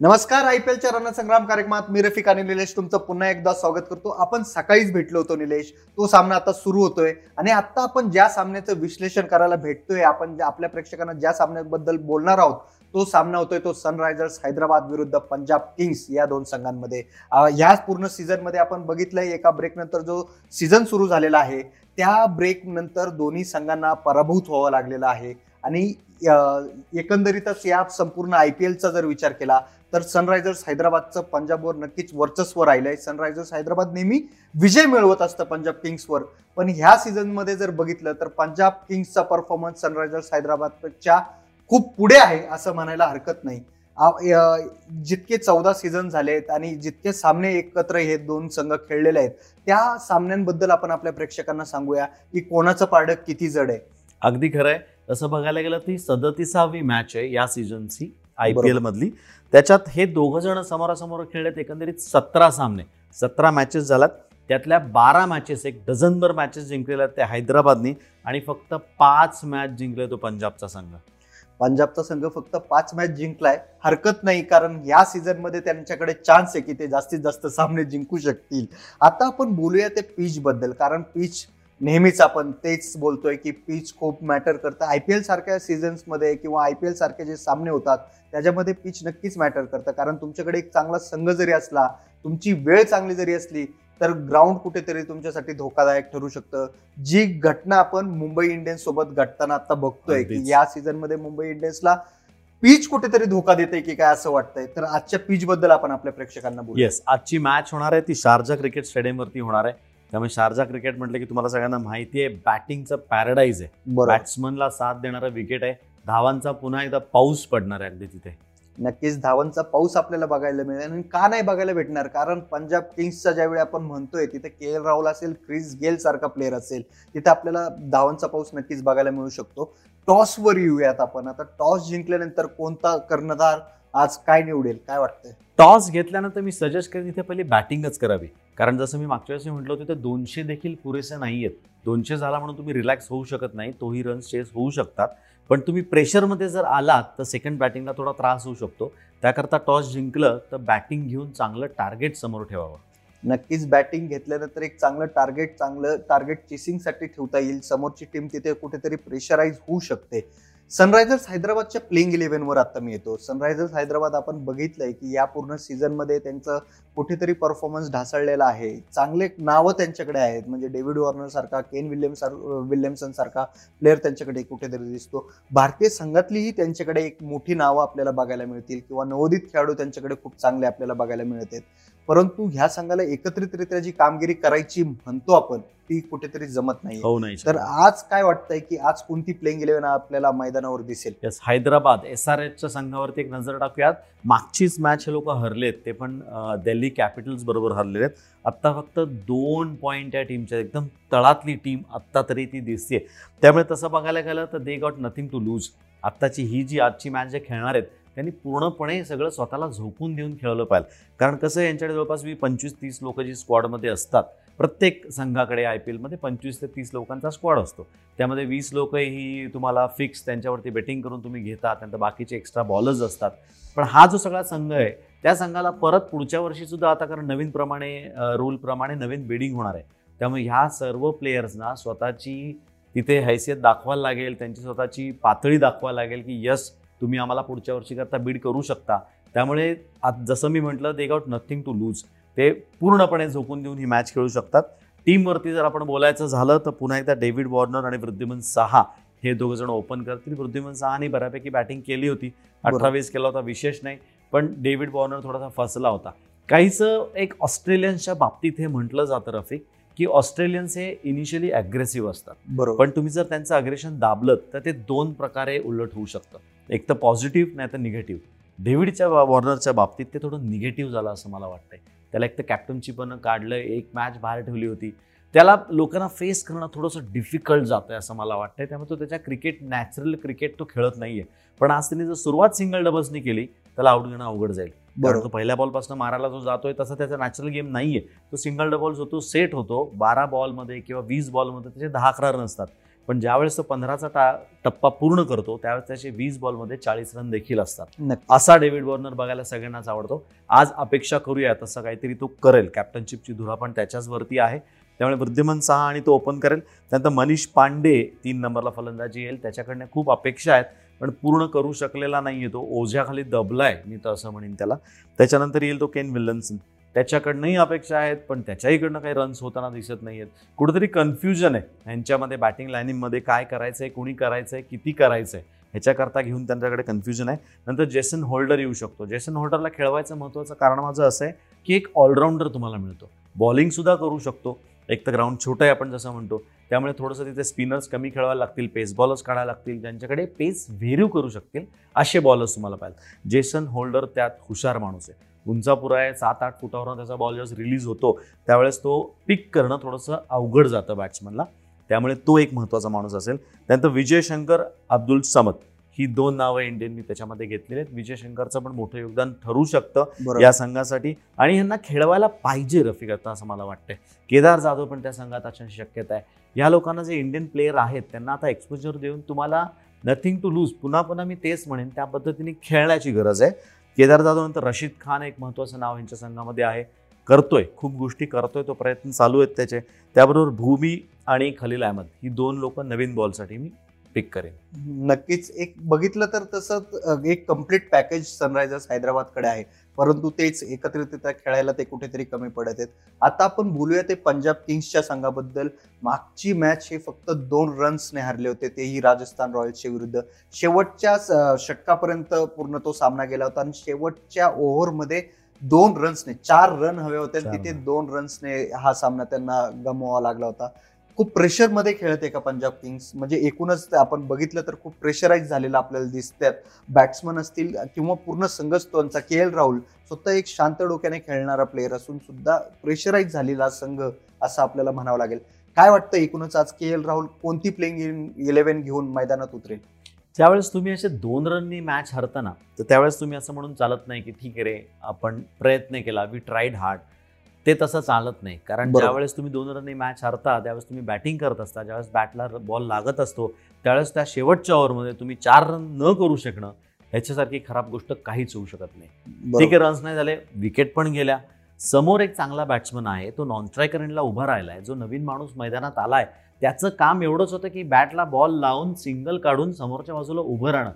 नमस्कार I P एलच्या रणसंग्राम कार्यक्रमात मी रफिक आणि निलेश तुमचं पुन्हा एकदा स्वागत करतो. आपण सकाळीच भेटलो होतो निलेश. तो सामना आता सुरू होतोय आणि आता आपण ज्या सामन्याचं विश्लेषण करायला भेटतोय आपण आपल्या प्रेक्षकांना ज्या सामन्याबद्दल बोलणार आहोत तो सामना होतोय तो सनरायझर्स हैदराबाद विरुद्ध पंजाब किंग्स या दोन संघांमध्ये. या पूर्ण सीझनमध्ये आपण बघितलंय एका ब्रेक नंतर जो सीझन सुरू झालेला आहे त्या ब्रेक नंतर दोन्ही संघांना पराभूत व्हावं लागलेलं आहे. आणि एकंदरीतच या संपूर्ण आय पी एलचा जर विचार केला तर सनरायझर्स हैदराबादचं पंजाबवर नक्कीच वर्चस्व राहिलंय. सनरायझर्स हैदराबाद नेहमी विजय मिळवत असतं पंजाब किंग्सवर. पण ह्या सीझनमध्ये जर बघितलं तर पंजाब किंग्सचा परफॉर्मन्स सनरायझर्स हैदराबादच्या खूप पुढे आहे असं म्हणायला हरकत नाही. जितके चौदा सीझन झाले आहेत आणि जितके सामने एकत्र हे दोन संघ खेळलेले आहेत त्या सामन्यांबद्दल आपण आपल्या प्रेक्षकांना सांगूया की कोणाचं पारडं किती जड आहे. अगदी खरं आहे. तसं बघायला गेलं ती सदतीसावी मॅच आहे या सीझनची आय पी एल मधली. त्याच्यात हे दोघं जण समोरासमोर खेळलेत एकंदरीत सतरा सामने. सतरा मॅचेस झाल्यात त्यातल्या बारा मॅचेस एक डझनभर मॅचेस जिंकलेल्या त्या हैदराबादनी आणि फक्त पाच मॅच जिंकले तो पंजाबचा संघ. पंजाबचा संघ फक्त पाच मॅच जिंकलाय. हरकत नाही कारण या सीझनमध्ये त्यांच्याकडे चान्स आहे की ते जास्तीत जास्त सामने जिंकू शकतील. आता आपण बोलूया ते पिच बद्दल कारण पिच नेहमीच आपण तेच बोलतोय की पिच खूप मॅटर करतं. आय पी एल सारख्या सीझन्समध्ये किंवा आय पी एल सारखे जे सामने होतात त्याच्यामध्ये पिच नक्कीच मॅटर करतं. कारण तुमच्याकडे एक चांगला संघ जरी असला तुमची वेळ चांगली जरी असली तर ग्राउंड कुठेतरी तुमच्यासाठी धोकादायक ठरू शकतं. जी घटना आपण मुंबई इंडियन्स सोबत घडताना आता बघतोय की. या सीझनमध्ये मुंबई इंडियन्सला पीच कुठेतरी धोका देते की काय असं वाटतंय? तर आजच्या पीच बद्दल आपण आपल्या प्रेक्षकांना बोलू येस आजची मॅच होणार आहे. ती शारजा क्रिकेट स्टेडियमवरती होणार आहे. त्यामुळे शारजा क्रिकेट म्हटलं की तुम्हाला सगळ्यांना माहिती आहे बॅटिंगचं पॅराडाईज आहे. बॅट्समनला साथ देणारं विकेट आहे. धावांचा पुन्हा एकदा पाऊस पडणार आहे अगदी तिथे. नक्कीच धावांचा पाऊस आपल्याला बघायला मिळेल आणि का नाही बघायला भेटणार? कारण पंजाब किंग्सचा ज्यावेळी आपण म्हणतोय तिथे के एल राहुल असेल क्रिस गेल सारखा प्लेअर असेल तिथे आपल्याला धावांचा पाऊस नक्कीच बघायला मिळू शकतो. टॉसवर येऊयात आपण. आता टॉस जिंकल्यानंतर कोणता कर्णधार आज काय निवडेल? काय वाटतंय? टॉस घेतल्यानंतर मी सजेस्ट करेन इथे पहिली बॅटिंगच करावी. कारण जसं मी मागच्या वेळेस म्हटलं होतं ते दोनशे देखील पुरेसे नाही आहेत. दोनशे झाला म्हणून तुम्ही रिलॅक्स होऊ शकत नाही तोही रन्स चेस होऊ शकतात. पण तुम्ही प्रेशरमध्ये जर आलात तर सेकंड बॅटिंगला थोडा त्रास होऊ शकतो. त्याकरता टॉस जिंकलं तर बॅटिंग घेऊन चांगलं टार्गेट समोर ठेवावं. नक्कीच बॅटिंग घेतल्यानंतर एक चांगलं टार्गेट चांगलं टार्गेट चेसिंगसाठी ठेवता येईल. समोरची टीम तिथे कुठेतरी प्रेशराईज होऊ शकते. सनरायझर्स हैदराबादच्या प्लेइंग इलेव्हनवर आता मी येतो. सनरायझर्स हैदराबाद आपण बघितलंय की या पूर्ण सीझनमध्ये त्यांचं कुठेतरी परफॉर्मन्स ढासळलेला आहे. चांगले नावं त्यांच्याकडे आहेत. म्हणजे डेव्हिड वॉर्नर सारखा केन विल्यम्स विल्यमसन सारखा प्लेअर त्यांच्याकडे कुठेतरी दिसतो. भारतीय संघातलीही त्यांच्याकडे एक मोठी नावं आपल्याला बघायला मिळतील किंवा नवोदित खेळाडू त्यांच्याकडे खूप चांगले आपल्याला बघायला मिळत आहेत. परंतु ह्या संघाला एकत्रितरित्या जी कामगिरी करायची म्हणतो आपण ती कुठेतरी जमत नाही होऊ नाही तर आज काय वाटतंय की आज कोणती प्लेइंग इलेव्हन आपल्याला मैदानावर दिसेल? येस हैदराबाद एस आर एचच्या संघावरती एक नजर टाकूयात. मागचीच मॅच हे लोक हरलेत ते पण दिल्ली कॅपिटल्स बरोबर हरलेले आहेत. आत्ता फक्त दोन पॉईंट या टीमच्या एकदम तळातली टीम आत्ता तरी ती दिसते त्यामुळे तसं बघायला गेलं तर they got nothing to lose आत्ताची ही जी आजची मॅच जे खेळणार आहेत त्यांनी पूर्णपणे सगळं स्वतःला झोपून देऊन खेळलं पाहिजे कारण कसं आहे, यांच्याकडे जवळपास वी पंचवीस तीस लोक जी स्क्वॉडमध्ये असतात प्रत्येक संघाकडे आय पी एलमध्ये पंचवीस ते तीस लोकांचा स्क्वॉड असतो. त्यामध्ये वीस लोक ही तुम्हाला फिक्स त्यांच्यावरती बेटिंग करून तुम्ही घेता त्यानंतर बाकीचे एक्स्ट्रा बॉलर्स असतात. पण हा जो सगळा संघ आहे त्या संघाला परत पुढच्या वर्षीसुद्धा आता कारण नवीन प्रमाणे रूलप्रमाणे नवीन बिडिंग होणार आहे. त्यामुळे ह्या सर्व प्लेयर्सना स्वतःची तिथे हैसियत दाखवायला लागेल त्यांची स्वतःची पातळी दाखवायला लागेल की यस तुम्ही आम्हाला पुढच्या वर्षीकरता बीड करू शकता. त्यामुळे आज जसं मी म्हटलं they got nothing to lose ते पूर्णपणे झोकून देऊन ही मॅच खेळू शकतात. टीमवरती जर आपण बोलायचं झालं तर पुन्हा एकदा डेव्हिड वॉर्नर आणि वृद्धिमन सहा हे दोघं जण ओपन करतील. वृद्धिमन सहाने बऱ्यापैकी बॅटिंग केली होती. अठरा वीस केला होता विशेष नाही. पण डेव्हिड वॉर्नर थोडासा फसला होता. काहीचं एक ऑस्ट्रेलियन्सच्या बाबतीत हे म्हटलं जातं रफिक की ऑस्ट्रेलियन्स हे इनिशियली अग्रेसिव्ह असतात. बरोबर. पण तुम्ही जर त्यांचं अग्रेशन दाबलं तर ते दोन प्रकारे उलट होऊ शकतं. एक तर पॉझिटिव्ह नाही तर निगेटिव्ह डेव्हिडच्या वॉर्नरच्या बाबतीत ते थोडं निगेटिव्ह झालं असं मला वाटतंय. त्याला एक तर कॅप्टनची पण काढलं एक मॅच बाहेर ठेवली होती. त्याला लोकांना फेस करणं थोडंसं डिफिकल्ट जातंय असं मला वाटतंय. त्यामुळे तो त्याच्या क्रिकेट नॅचरल क्रिकेट तो खेळत नाहीये. पण आज त्यांनी जर सुरुवात सिंगल डबल्सनी केली त्याला आउट घेणं अवघड जाईल. बरोबर. तो पहिल्या बॉलपासून मारायला जो जातोय तसा त्याचा नॅचरल गेम नाहीये. तो सिंगल डबल्स होतो सेट होतो. बारा बॉलमध्ये किंवा वीस बॉलमध्ये त्याचे दहा अकरा रन असतात. पण ज्यावेळेस तो पंधराचा टा टप्पा पूर्ण करतो त्यावेळेस त्याचे वीस बॉलमध्ये चाळीस रन देखील असतात. असा डेव्हिड वॉर्नर बघायला सगळ्यांनाच आवडतो. आज अपेक्षा करूया तसं काहीतरी तो करेल. कॅप्टनशिपची धुरा पण त्याच्याच वरती आहे. त्यामुळे वृद्धिमान सहा आणि तो ओपन करेल. त्यानंतर मनीष पांडे तीन नंबरला फलंदाजी येईल. त्याच्याकडनं खूप अपेक्षा आहेत पण पूर्ण करू शकलेला नाही तो. ओझ्याखाली दबलाय मी तर असं म्हणेन त्याला. त्याच्यानंतर येईल तो केन विल्यन्सन त्याच्याकडनंही अपेक्षा आहेत पण त्याच्याहीकडनं काही रन्स होताना दिसत नाही आहेत कुठेतरी कन्फ्युजन आहे. ह्यांच्यामध्ये बॅटिंग लाईनिंगमध्ये काय करायचं आहे कुणी करायचं आहे किती करायचं आहे ह्याच्याकरता घेऊन त्यांच्याकडे कन्फ्युजन आहे. नंतर जेसन होल्डर येऊ शकतो. जेसन होल्डरला खेळवायचं महत्त्वाचं कारण माझं असं आहे की एक ऑलराऊंडर तुम्हाला मिळतो. बॉलिंग सुद्धा करू शकतो. एक तर ग्राउंड छोटं आहे आपण जसं म्हणतो. त्यामुळे थोडंसं तिथे स्पिनर्स कमी खेळवायला लागतील पेस बॉलर्स काढायला लागतील ज्यांच्याकडे पेस व्हेरीव करू शकतील असे बॉलर्स तुम्हाला पाहिजे जेसन होल्डर त्यात हुशार माणूस आहे. उंचापुरा आहे सात आठ फुटावरून त्याचा बॉल जेव्हा रिलीज होतो. त्यावेळेस तो पिक करणं थोडंसं अवघड जातं बॅट्समनला त्यामुळे तो एक महत्त्वाचा माणूस असेल. त्यानंतर विजय शंकर अब्दुल समद ही दोन नावं इंडियननी त्याच्यामध्ये घेतलेली आहेत. विजय शंकरचं पण मोठं योगदान ठरू शकतं या संघासाठी. आणि ह्यांना खेळवायला पाहिजे रफिक आता असं मला वाटतंय. केदार जाधव पण त्या संघात असण्याची शक्यता आहे. या लोकांना जे इंडियन प्लेयर आहेत त्यांना आता एक्सपोजर देऊन तुम्हाला नथिंग टू लूज पुन्हा पुन्हा मी तेच म्हणेन त्या पद्धतीने खेळण्याची गरज आहे. केदार जाधवनंतर रशीद खान एक महत्त्वाचं नाव यांच्या संघामध्ये आहे. करतोय खूप गोष्टी करतोय तो प्रयत्न चालू आहेत त्याचे. त्याबरोबर भूमी आणि खलील अहमद ही दोन लोक नवीन बॉलसाठी मी पिक करेन. नक्कीच. एक बघितलं तर तसं एक कंप्लीट पॅकेज सनरायझर्स हैदराबादकडे आहे. परंतु तेच एकत्रितरित्या खेळायला ते कुठेतरी कमी पडत आहेत. आता आपण बोलूया ते पंजाब किंग्सच्या संघाबद्दल. मागची मॅच हे फक्त दोन रन्सने हरले होते. तेही राजस्थान रॉयल्सच्या विरुद्ध. शेवटच्या षटकापर्यंत पूर्ण तो सामना गेला होता आणि शेवटच्या ओव्हरमध्ये दोन रन्सने चार रन हवे होते तिथे. दोन रन्सने हा सामना त्यांना गमवावा लागला होता. खूप प्रेशरमध्ये खेळते का पंजाब किंग्स? म्हणजे एकूणच आपण बघितलं तर खूप प्रेशराईज झालेलं आपल्याला दिसतात बॅट्समन असतील किंवा पूर्ण संघच त्यांचा के एल राहुल स्वतः एक शांत डोक्याने खेळणारा प्लेअर असून सुद्धा प्रेशराईज झालेला संघ असं आपल्याला म्हणावं लागेल. काय वाटतं एकूणच आज के एल राहुल कोणती प्लेइंग इलेव्हन घेऊन मैदानात उतरेल? ज्यावेळेस तुम्ही असे दोन रननी मॅच हरताना तर त्यावेळेस तुम्ही असं म्हणून चालत नाही की ठीक आहे रे आपण प्रयत्न केला वी ट्राईड हार्ड ते तसं चालत नाही. कारण. ज्यावेळेस तुम्ही दोन रननी मॅच हरता त्यावेळेस तुम्ही बॅटिंग करत असता ज्यावेळेस बॅटला बॉल लागत असतो त्यावेळेस त्या शेवटच्या ओव्हरमध्ये तुम्ही चार रन न करू शकणं ह्याच्यासारखी खराब गोष्ट काहीच होऊ शकत नाही. ठीक आहे रन्स नाही झाले विकेट पण गेल्या. समोर एक चांगला बॅट्समन आहे तो नॉन स्ट्रायकर एंडला उभा राहिलाय जो नवीन माणूस मैदानात आलाय. त्याचं काम एवढंच होतं की बॅटला बॉल लावून सिंगल काढून समोरच्या बाजूला उभं राहणं.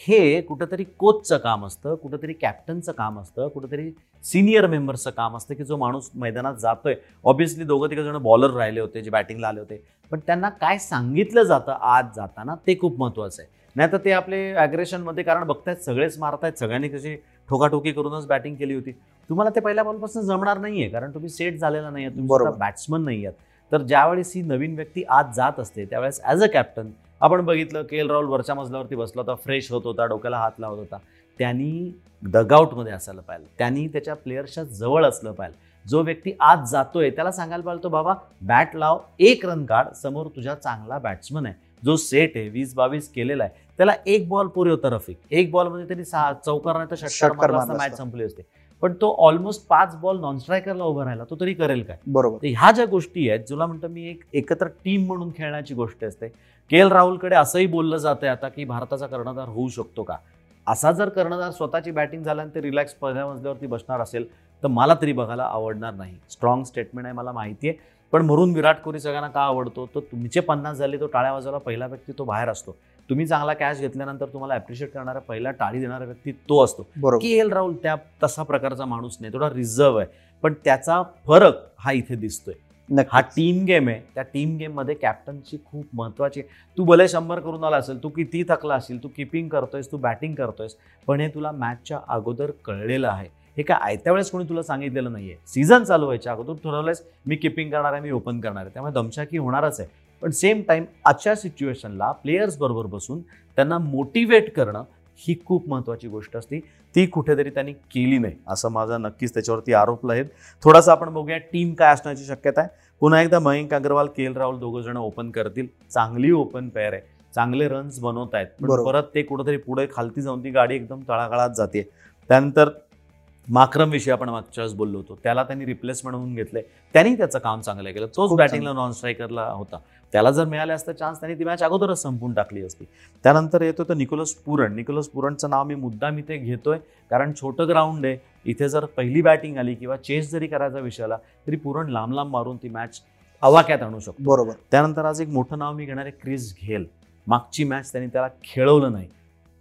हे कुठंतरी कोचचं काम असतं कुठंतरी कॅप्टनचं काम असतं कुठंतरी सिनियर मेंबर्सचं काम असतं की जो माणूस मैदानात जातोय. ऑब्व्हियसली दोघं तिघं जण बॉलर राहिले होते जे बॅटिंगला आले होते. पण त्यांना काय सांगितलं जातं आज जाताना ते खूप महत्त्वाचं आहे. नाही तर ते आपले ॲग्रेशनमध्ये कारण बघतायत सगळेच मारतायत सगळ्यांनी कशी ठोकाठोकी करूनच बॅटिंग केली होती. तुम्हाला ते पहिल्या बॉलपासून जमणार नाहीये कारण तुम्ही सेट झालेला नाहीये तुम्ही बरोबर. बॅट्समन नाही आहात तर ज्यावेळेस ही नवीन व्यक्ती आज जात असते त्यावेळेस ॲज अ कॅप्टन आपण बघितलं के एल राहुल वरच्या मजल्यावरती बसला होता फ्रेश होत होता डोक्याला हात लावत होता. त्यांनी डगआउटमध्ये असायला पाहिजे त्यांनी त्याच्या प्लेयर्सच्या जवळ असलं पाहिजे जो व्यक्ती आज जातोय त्याला सांगायला पाहिजे तो बाबा बॅट लाव एक रन काढ समोर तुझा चांगला बॅट्समन आहे. जो सेट आहे वीस बावीस केलेला आहे. त्याला एक बॉल पुरे होता रफिक. एक बॉलमध्ये त्यांनी सहा चौकार नाही तर षटकार मॅच. संपली असते. पण तो ऑलमोस्ट पाच बॉल नॉन स्ट्रायकरला उभा राहिला. तो तरी करेल काय? बरोबर. ह्या ज्या गोष्टी आहेत तुला म्हणतो मी एक एकत्र टीम म्हणून खेळण्याची गोष्ट असते. के एल राहुलकडे असंही बोललं जातंय आता की भारताचा कर्णधार होऊ शकतो का? असा जर कर्णधार स्वतःची बॅटिंग झाल्यानंतर रिलॅक्स पहिल्या मजल्यावरती बसणार असेल तर मला तरी बघायला आवडणार नाही. स्ट्रॉंग स्टेटमेंट आहे मला माहिती आहे. पण म्हणून विराट कोहली सगळ्यांना का आवडतो? तर तुमचे पन्नास झाले तो टाळ्या वाजवायला पहिला व्यक्ती तो बाहेर असतो. तुम्ही चांगला कॅश घेतल्यानंतर तुम्हाला अप्रिशिएट करणारा पहिला टाळी देणारा व्यक्ती तो असतो. के एल राहुल त्या तसा प्रकारचा माणूस नाही थोडा रिझर्व आहे. पण त्याचा फरक हा इथे दिसतोय. हा टीम गेम आहे. त्या टीम गेममध्ये कॅप्टनची खूप महत्वाची आहे. तू भले शंभर करून आला असेल तू किती थकला असेल तू किपिंग करतोयस तू बॅटिंग करतोयस पण हे तुला मॅचच्या अगोदर कळलेलं आहे. हे काय आयत्या वेळेस कोणी तुला सांगितलेलं नाहीये. सीझन चालू व्हायच्या अगोदर ठरवलंयस मी किपिंग करणार आहे मी ओपन करणार आहे. त्यामुळे दमछाकी होणारच आहे. पण सेम टाइम आजच्या सिच्युएशनला प्लेयर्स बरोबर बसून त्यांना मोटिवेट करणं ही खूप महत्त्वाची गोष्ट असते. ती कुठेतरी त्यांनी केली नाही असं माझा नक्कीच त्याच्यावरती आरोप आहेत. थोडासा आपण बघूया टीम काय असण्याची शक्यता आहे. पुन्हा एकदा मयंक अग्रवाल के एल राहुल दोघं जण ओपन करतील. चांगली ओपन पेअर आहे. चांगले रन्स बनवत आहेत पण. परत ते कुठेतरी पुढे खालती जाऊन ती गाडी एकदम तळागाळात जाते. त्यानंतर माक्रम विषयी आपण मागच्या वेळेस बोललो होतो. त्याला त्यांनी रिप्लेसमेंट म्हणून घेतलंय. त्यांनी त्याचं काम चांगलं केलं. तोच बॅटिंगला नॉन स्ट्रायकरला होता. त्याला जर मिळाले असतं चान्स त्यांनी ती मॅच अगोदरच संपून टाकली असती. त्यानंतर येतो तर निकोलस पुरण निकोलस पुरणचं नाव मी मुद्दाम इथे घेतोय कारण छोटं ग्राउंड आहे. इथे जर पहिली बॅटिंग आली किंवा चेस जरी करायचा विषय आला तरी पुरण लांब लांब मारून ती मॅच अवाक्यात आणू शकतो. बरोबर. त्यानंतर आज एक मोठं नाव मी घेणार आहे क्रिस घेल. मागची मॅच त्यांनी त्याला खेळवलं नाही.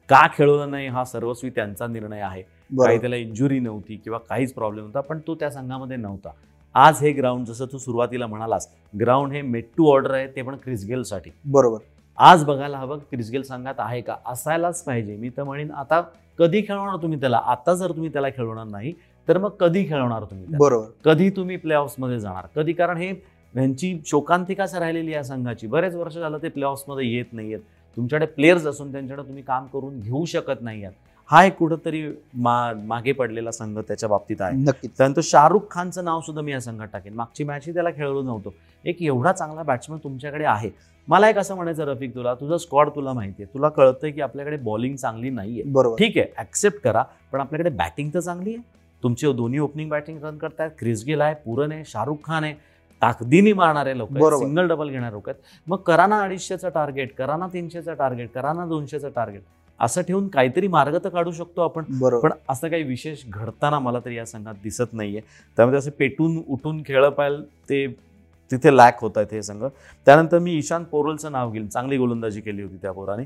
का खेळवलं नाही हा सर्वस्वी त्यांचा निर्णय आहे. काही त्याला इंजुरी नव्हती किंवा काहीच प्रॉब्लेम नव्हता पण तो त्या संघामध्ये नव्हता. आज हे ग्राउंड जसं तू सुरुवातीला म्हणालास ग्राउंड हे मेट टू ऑर्डर आहे ते पण क्रिसगेलसाठी बरोबर. आज बघायला हवं क्रिसगेल संघात आहे का? असायलाच पाहिजे. मी तर म्हणेन आता कधी खेळवणार तुम्ही त्याला? आता जर तुम्ही त्याला खेळवणार नाही तर मग कधी खेळवणार तुम्ही? बरोबर. कधी तुम्ही प्लेऑफ्समध्ये जाणार? कधी? कारण हे यांची शोकांतिकाच राहिलेली आहे संघाची. बरेच वर्ष झालं ते प्लेऑफ्समध्ये येत नाही आहेत तुमच्याकडे प्लेयर्स असून त्यांच्याकडे तुम्ही काम करून घेऊ शकत नाही आहात हा एक कुठंतरी मा मागे पडलेला संघ त्याच्या बाबतीत आहे. नक्कीच. त्यानंतर शाहरुख खानचं नाव सुद्धा मी या संघात टाकेन. मागची मॅचही त्याला खेळवलं नव्हतं. एक एवढा चांगला बॅट्समन तुमच्याकडे आहे. मला एक असं म्हणायचं रफिक तुला तुझं स्क्वॉड तुला माहिती आहे. तुला कळतंय की आपल्याकडे बॉलिंग चांगली नाहीये. बरोबर. ठीक आहे ऍक्सेप्ट करा पण आपल्याकडे बॅटिंग तर चांगली आहे. तुमचे दोन्ही ओपनिंग बॅटिंग रन करतायत. क्रिस गेल आहे पुरन आहे शाहरुख खान आहे. ताकदीने मारणारे लोक. सिंगल डबल घेणारे लोक आहेत. मग करा ना अडीचशेचं टार्गेट करा ना तीनशेचं टार्गेट करा ना दोनशेचं टार्गेट असं ठेवून काहीतरी मार्ग तर काढू शकतो आपण. पण असं काही विशेष घडताना मला तरी या संघात दिसत नाहीये. त्यामध्ये असं पेटून उठून खेळ पाहिजे ते तिथे लॅक होत आहेत हे संघ. त्यानंतर मी ईशान पोरोलचं नाव घेईन चांगली गोलंदाजी केली होती त्या पोराने.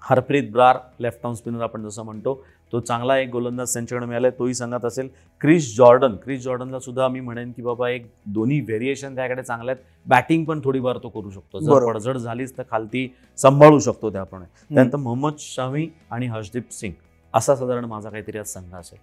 Harpreet Brar left arm spinner आपण जसं म्हणतो. तो चांगला एक गोलंदाज त्यांच्याकडे मिळालाय तोही संघात असेल. क्रिस जॉर्डन क्रिस जॉर्डनला सुद्धा मी म्हणेन की बाबा एक दोन्ही व्हेरिएशन त्याकडे चांगले आहेत. बॅटिंग पण थोडीफार तो करू शकतो. जर. पडझड झालीच तर खालती सांभाळू शकतो त्याप्रमाणे. त्यानंतर मोहम्मद शमी आणि हर्षदीप सिंग असा साधारण माझा काहीतरी आज संघ असेल.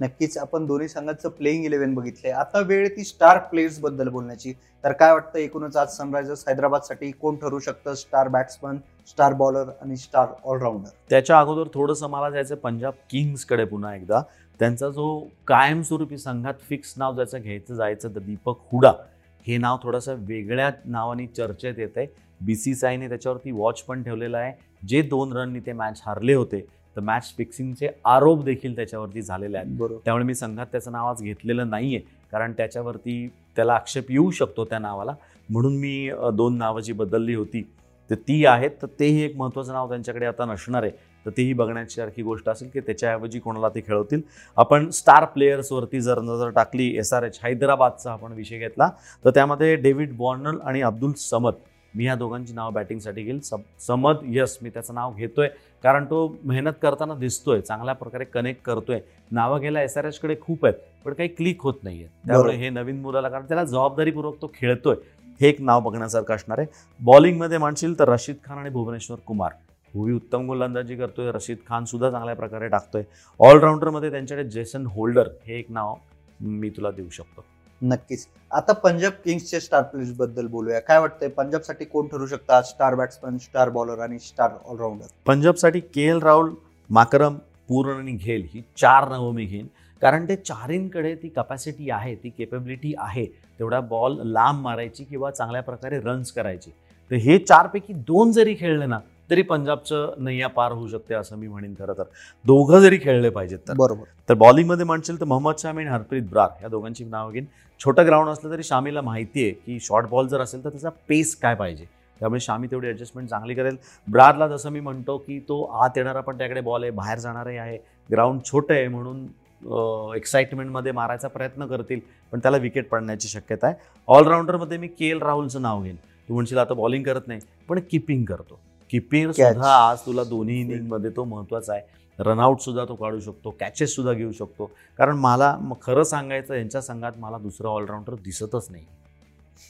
नक्कीच आपण दोन्ही संघाचं प्लेइंग इलेव्हन बघितलंय. आता वेळ ती स्टार प्लेयर्सबद्दल बोलण्याची. तर काय वाटतं एकूणच आज सनरायझर्स हैदराबादसाठी कोण ठरू शकतं? स्टार बॅट्समन स्टार बॉलर आणि स्टार ऑलराऊंडर त्याच्या अगोदर थोडंसं मला जायचं पंजाब किंग्सकडे पुन्हा एकदा. त्यांचा जो कायमस्वरूपी संघात फिक्स नाव ज्याचं घ्यायचं जायचं तर दीपक हुडा. हे नाव थोडंसं वेगळ्या नावाने चर्चेत येत आहे बी सी सी आयने त्याच्यावरती वॉच पण ठेवलेला आहे. जे दोन रननी ते मॅच हारले होते. तर मॅच फिक्सिंगचे आरोप देखील त्याच्यावरती झालेले आहेत. बरोबर. त्यामुळे मी संघात त्याचं नाव आज घेतलेलं नाही आहे कारण त्याच्यावरती त्याला आक्षेप येऊ शकतो त्या नावाला. म्हणून मी दोन नावं जी बदलली होती तर ती आहेत तर तेही एक महत्त्वाचं नाव त्यांच्याकडे आता नसणार आहे. तर तेही बघण्याची सारखी गोष्ट असेल की त्याच्याऐवजी कोणाला ते खेळवतील. आपण स्टार प्लेयर्सवरती जर नजर टाकली एस आर एच हैदराबादचा आपण विषय घेतला तर त्यामध्ये डेव्हिड बॉर्नल आणि अब्दुल समद मी ह्या दोघांची नाव बॅटिंगसाठी घेईल. सम समद यस मी त्याचं नाव घेतोय. कारण तो मेहनत करताना दिसतोय चांगल्या प्रकारे कनेक्ट करतोय. नावं घ्यायला एस आर एचकडे खूप आहेत पण काही क्लिक होत नाहीये. त्यामुळे. हे नवीन मुलाला कारण त्याला जबाबदारीपूर्वक तो खेळतोय. हे एक नाव बघण्यासारखं असणार आहे. बॉलिंगमध्ये म्हणशील तर रशीद खान आणि भुवनेश्वर कुमार. भुवी उत्तम गोलंदाजी करतोय. रशीद खान सुद्धा चांगल्या प्रकारे टाकतोय. ऑलराऊंडरमध्ये त्यांच्याकडे जेसन होल्डर हे एक नाव मी तुला देऊ शकतो. नक्कीच. आता पंजाब किंग्सच्या स्टार प्लेयर्सबद्दल बोलूया. काय वाटतंय? पंजाबसाठी कोण ठरू शकतात स्टार बॅट्समन स्टार बॉलर आणि star allrounder पंजाबसाठी K L Rahul Markram Pooran आणि घेल ही चार नावं मी घेईन. कारण ते चारींकडे ती कपॅसिटी आहे ती केपेबिलिटी आहे. तेवढा बॉल लांब मारायची किंवा चांगल्या प्रकारे रन्स करायची. तर हे चारपैकी दोन जरी खेळले ना तरी पंजाबचं नैया पार होऊ शकते असं मी म्हणेन खरं तर. दोघं जरी खेळले पाहिजेत तर. बरोबर. तर बॉलिंगमध्ये म्हणशील तर मोहम्मद शामी आणि हरप्रीत ब्रार या दोघांची नावं घेईन. छोटं ग्राउंड असलं तरी शामीला माहिती आहे की शॉर्ट बॉल जर असेल तर त्याचा पेस काय पाहिजे. त्यामुळे शामी तेवढी ॲडजस्टमेंट चांगली करेल. ब्रारला जसं मी म्हणतो की तो आत येणारा पण त्याकडे बॉल आहे बाहेर जाणारही आहे. ग्राउंड छोटं आहे म्हणून एक्साइटमेंटमध्ये मारायचा प्रयत्न करतील पण त्याला विकेट पडण्याची शक्यता आहे. ऑलराऊंडरमध्ये मी के एल राहुलचं नाव घेईन. तू म्हणशील आता बॉलिंग करत नाही पण किपिंग करतो. किपिंग. सुद्धा आज तुला दोन्ही इनिंगमध्ये तो महत्त्वाचा आहे. रनआउट सुद्धा तो काढू शकतो. कॅचेस सुद्धा घेऊ शकतो. कारण मला खरं सांगायचं यांच्या संघात मला दुसरा ऑलराऊंडर दिसतच नाही.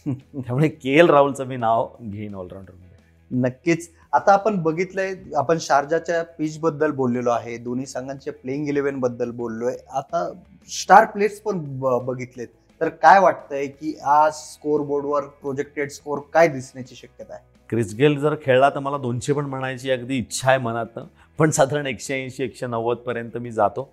त्यामुळे के एल राहुलचं मी नाव घेईन ऑलराऊंडरमध्ये नक्कीच. आता आपण बघितलंय आपण शारजाच्या पिच बद्दल बोललेलो आहे. दोन्ही संघांच्या प्लेइंग इलेव्हनबद्दल बोललोय. आता स्टार प्लेयर्स पण बघितलेत. तर काय वाटतंय की आज स्कोर बोर्डवर प्रोजेक्टेड स्कोर काय दिसण्याची शक्यता आहे? क्रिस गेल जर खेळला तर मला दोनशे पण म्हणायची अगदी इच्छा आहे मनातनं पण साधारण एकशे ऐंशी एकशे नव्वदपर्यंत मी जातो.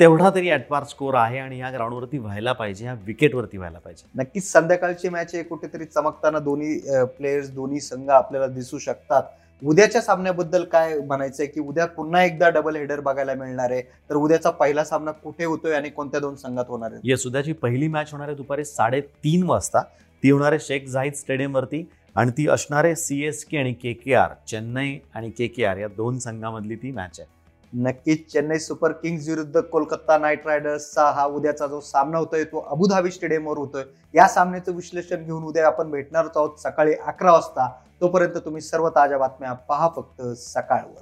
तेवढा तरी ॲटपार स्कोर आहे आणि ह्या ग्राउंडवरती व्हायला पाहिजे ह्या विकेटवरती व्हायला पाहिजे. नक्कीच संध्याकाळची मॅच आहे कुठेतरी चमकताना दोन्ही प्लेयर्स दोन्ही संघ आपल्याला दिसू शकतात. उद्याच्या सामन्याबद्दल काय म्हणायचंय की उद्या पुन्हा एकदा डबल हेडर बघायला मिळणार आहे. तर उद्याचा पहिला सामना कुठे होतोय आणि कोणत्या दोन संघात होणार आहे? येस उद्याची पहिली मॅच होणार आहे दुपारी साडेतीन वाजता. ती होणार आहे शेख झाहीद स्टेडियमवरती आणि ती असणारे सी एस के आणि के के आर चेन्नई आणि के के आर या दोन संघामधली ती मॅच आहे. नक्कीच चेन्नई सुपर किंग्ज विरुद्ध कोलकाता नाईट रायडर्सचा हा उद्याचा जो सामना होतोय तो अबुधाबी स्टेडियमवर होतोय. या सामन्याचं विश्लेषण घेऊन उद्या आपण भेटणारच आहोत सकाळी अकरा वाजता. तोपर्यंत तुम्ही सर्व ताज्या बातम्या पहा फक्त सकाळवर.